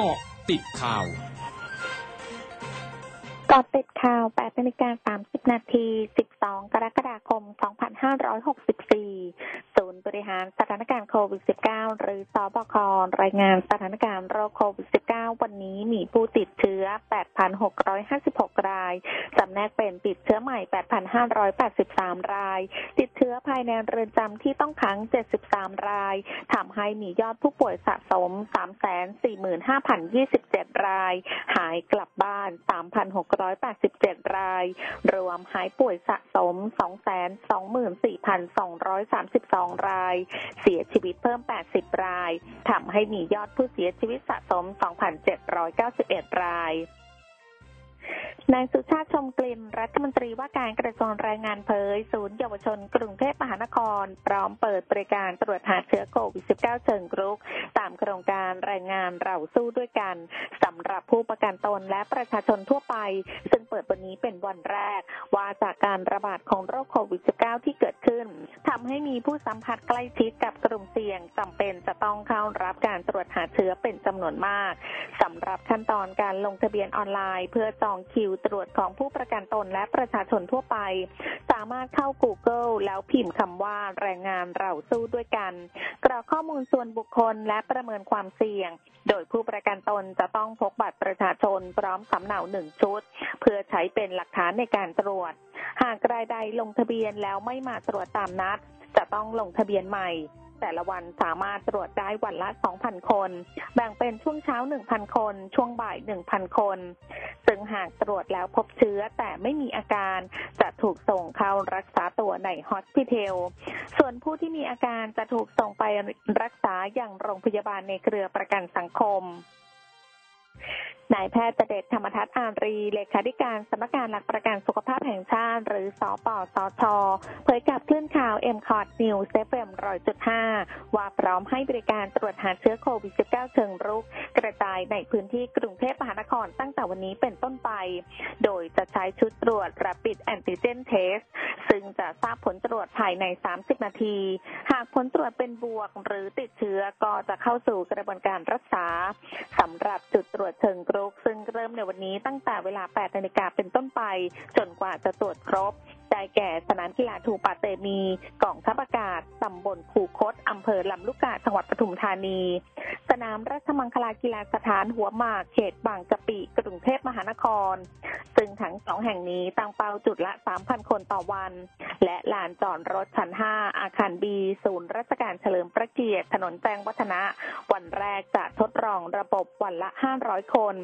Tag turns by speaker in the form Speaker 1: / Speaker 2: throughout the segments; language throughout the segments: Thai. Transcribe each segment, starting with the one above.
Speaker 1: กาะติดข่าว
Speaker 2: กาะติดข่าว8นาฬิกา30 นาที 12 กรกฎาคม 2564ศู บริหารสถานการณ์โควิด -19 หรือสบครายงานสถานการณ์โรคโควิด -19 วันนี้มีผู้ติดเชื้อ 8,656 ราย จำแนกเป็นติดเชื้อใหม่ 8,583 ราย ติดเชื้อภายในเรือนจำที่ต้องขัง 73 รายทำให้มียอดผู้ป่วยสะสม 345,027 ราย หายกลับบ้าน 3,687 ราย รวมหายป่วยสะสม 224,232 รายเสียชีวิตเพิ่ม 80 รายทำให้มียอดผู้เสียชีวิตสะสม 2,791 ราย นายสุชาติชมกลิ่นรัฐมนตรีว่าการกระทรวงแรงงานเผย ศูนย์เยาวชนกรุงเทพมหานคร พร้อมเปิดบริการตรวจหาเชื้อโควิด -19 เชิงรุก ตามโครงการแรงงานเราสู้ด้วยกันสำหรับผู้ประกันตนและประชาชนทั่วไป ซึ่งเปิดวันนี้เป็นวันแรก ว่าจากการระบาดของโรคโควิด -19 ที่เกิดขึ้นทำให้มีผู้สัมผัสใกล้ชิดกับกลุ่มเสี่ยงจำเป็นจะต้องเข้ารับการตรวจหาเชื้อเป็นจำนวนมากสำหรับขั้นตอนการลงทะเบียนออนไลน์ เพื่อจองคิวตรวจของผู้ประกันตนและประชาชนทั่วไป สามารถเข้า Google แล้วพิมพ์คำว่าแรงงานเราสู้ด้วยกันกรอกข้อมูลส่วนบุคคลและประเมินความเสี่ยง โดยผู้ประกันตนจะต้องพกบัตรประชาชนพร้อมสำเนาหนึ่งชุด เพื่อใช้เป็นหลักฐานในการตรวจ หากรายใดลงทะเบียนแล้วไม่มาตรวจตามนัด จะต้องลงทะเบียนใหม่ แต่ละวันสามารถตรวจได้วันละ 2,000 คน แบ่งเป็นช่วงเช้า 1,000 คน ช่วงบ่าย 1,000 คน ซึ่งหากตรวจแล้วพบเชื้อแต่ไม่มีอาการ จะถูกส่งเข้ารักษาตัวใน Hospitel ส่วนผู้ที่มีอาการจะถูกส่งไปรักษาอย่างโรงพยาบาลในเครือประกันสังคม นายแพทย์ประเดชธรรมทัศน์อารี เลขาธิการสำนักงานหลักประกันสุขภาพแห่งชาติ หรือสอปสชเผยกับคลื่นข่าว MCOT News FM ร้อยจุดห้าว่าพร้อมให้บริการตรวจหาเชื้อโควิด -19 เชิงรุก กระจายในพื้นที่กรุงเทพมหานครตั้งแต่วันนี้เป็นต้นไป โดยจะใช้ชุดตรวจ Rapid Antigen Test ซึ่งจะทราบผลตรวจภายใน 30 นาที หากผลตรวจเป็นบวกหรือติดเชื้อก็จะเข้าสู่กระบวนการรักษาสำหรับจุดตรวจเชิงรุกซึ่งเริ่มในวันนี้ตั้งแต่เวลา 8 นาฬิกาเป็นต้นไป จนกว่าจะตรวจครบได้แก่สนามกีฬาทูปาเตมีกองทัพอากาศตำบลผูคตอำเภอลำลูกกาจังหวัดปทุมธานี สนามราชมังคลากีฬาสถานหัวหมากเขตบางกะปิกรุงเทพมหานคร ซึ่งทั้งสองแห่งนี้ตั้งเป้าจุดละ 3,000 คนต่อวัน และลานจอดรถชั้น 5 อาคารบีศูนย์ราชการเฉลิมพระเกียรติถนนแจ้งวัฒนะ วันแรกจะทดลองระบบวันละ 500 คน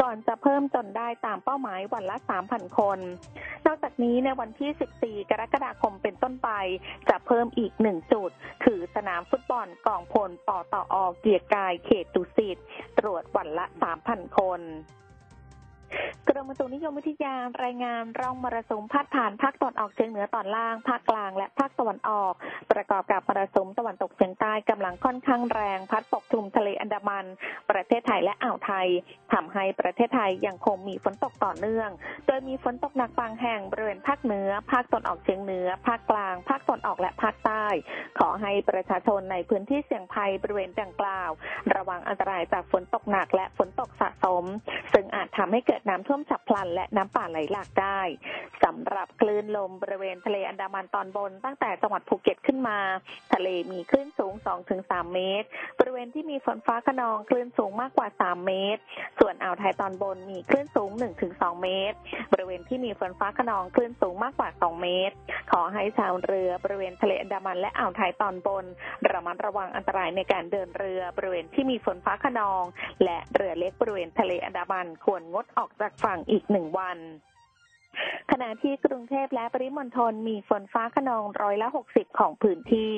Speaker 2: ก่อนจะเพิ่มจนได้ตามเป้าหมายวันละ 3,000 คน นอกจากนี้ในวันที่ 14 กรกฎาคมเป็นต้นไป จะเพิ่มอีกหนึ่งจุด คือสนามฟุตบอลกองพลปตอเกียรกายเขตดุสิตตรวจวันละ 3,000 คน กรมอุตุนิยมวิทยารายงานร่องมรสุมพัดผ่านภาคตะวันออกเฉียงเหนือตอนล่าง ภาคกลางและภาคตะวันออก ประกอบกับมรสุมตะวันตกเฉียงใต้กำลังค่อนข้างแรง พัดปกคลุมทะเลอันดามัน ประเทศไทยและอ่าวไทยทำให้ประเทศไทยยังคงมีฝนตกต่อเนื่อง โดยมีฝนตกหนักบางแห่งบริเวณภาคเหนือ ภาคตะวันออกเฉียงเหนือ ภาคกลาง ภาคตะวันออกและภาคใต้ ขอให้ประชาชนในพื้นที่เสี่ยงภัยบริเวณดังกล่าว ระวังอันตรายจากฝนตกหนักและฝนตกสะสม ซึ่งอาจทำให้เกิดน้ำท่วมฉับพลัน และน้ำป่าไหลหลากได้สำหรับคลื่นลมบริเวณทะเลอันดามันตอนบน ตั้งแต่จังหวัดภูเก็ตขึ้นมา ทะเลมีคลื่นสูง 2-3 เมตร บริเวณที่มีฝนฟ้าขนองคลื่นสูงมากกว่า 3 เมตร ส่วนอ่าวไทยตอนบนมีคลื่นสูง 1-2 เมตร บริเวณที่มีฝนฟ้าขนองคลื่นสูงมากกว่า 2 เมตร ขอให้ชาวเรือบริเวณทะเลอันดามันและอ่าวไทยตอนบน ระมัดระวังอันตรายในการเดินเรือบริเวณที่มีฝนฟ้าขนอง และเรือเล็กบริเวณทะเลอันดามันควรงดออกจากฝั่งอีกหนึ่งวันขณะที่กรุงเทพและปริมณฑลมีฝนฟ้าขนองร้อยละหกสิบของพื้นที่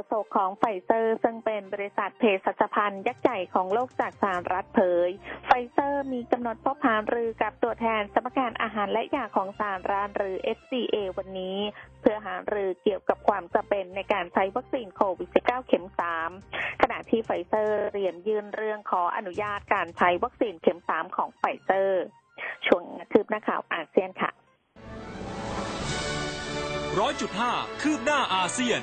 Speaker 2: โฆษกของไฟเซอร์ ซึ่งเป็นบริษัทเภสัชภัณฑ์ยักษ์ใหญ่ของโลกจากสหรัฐเผย ไฟเซอร์มีกำหนดพบหารือกับตัวแทนสำนักงานอาหารและยาของสหรัฐหรือ FDA วันนี้ เพื่อหารือเกี่ยวกับความจำเป็นในการใช้วัคซีนโควิด -19 เข็ม 3 ขณะที่ไฟเซอร์เตรียมยื่นเรื่องขออนุญาตการใช้วัคซีนเข็ม 3 ของไฟเซอร์ช่วงคืบหน้าข่าวอาเซียนค่ะ
Speaker 1: ร้อยจุดห้าคืบหน้าอาเซียน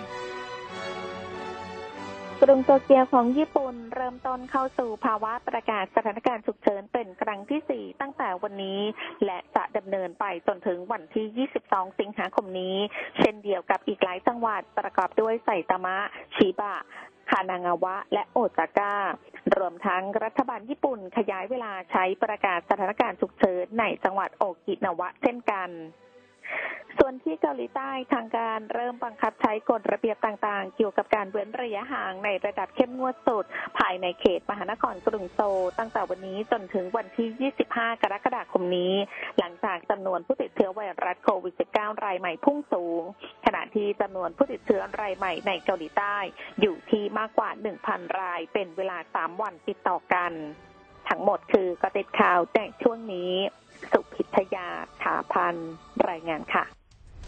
Speaker 2: กรุงโตเกียวของญี่ปุ่นเริ่มต้นเข้าสู่ภาวะประกาศสถานการณ์ฉุกเฉินเป็นครั้งที่ 4 ตั้งแต่วันนี้ และจะดำเนินไปจนถึงวันที่ 22 สิงหาคมนี้ เช่นเดียวกับอีกหลายจังหวัดประกอบด้วยไซตามะ ชิบะคานางาวะ และโอซาก้า รวมทั้งรัฐบาลญี่ปุ่นขยายเวลาใช้ประกาศสถานการณ์ฉุกเฉินในจังหวัดโอกินาวะเช่นกัน ส่วนที่เกาหลีใต้ทางการเริ่มบังคับใช้กฎระเบียบต่างๆ เกี่ยวกับการเว้นระยะห่างในระดับเข้มงวดสุด ภายในเขตมหานครกรุงโซลตั้งแต่วันนี้จนถึงวันที่ 25 กรกฎาคมนี้ หลังจากจำนวนผู้ติดเชื้อไวรัสโควิด -19 รายใหม่พุ่งสูง ขณะที่จำนวนผู้ติดเชื้อรายใหม่ในเกาหลีใต้ อยู่ที่มากกว่า 1,000 ราย เป็นเวลา 3 วันติดต่อกัน ทั้งหมดคือกติดข่าวแต่ช่วงนี้ สุพิทยาถาพันรายงานค่ะ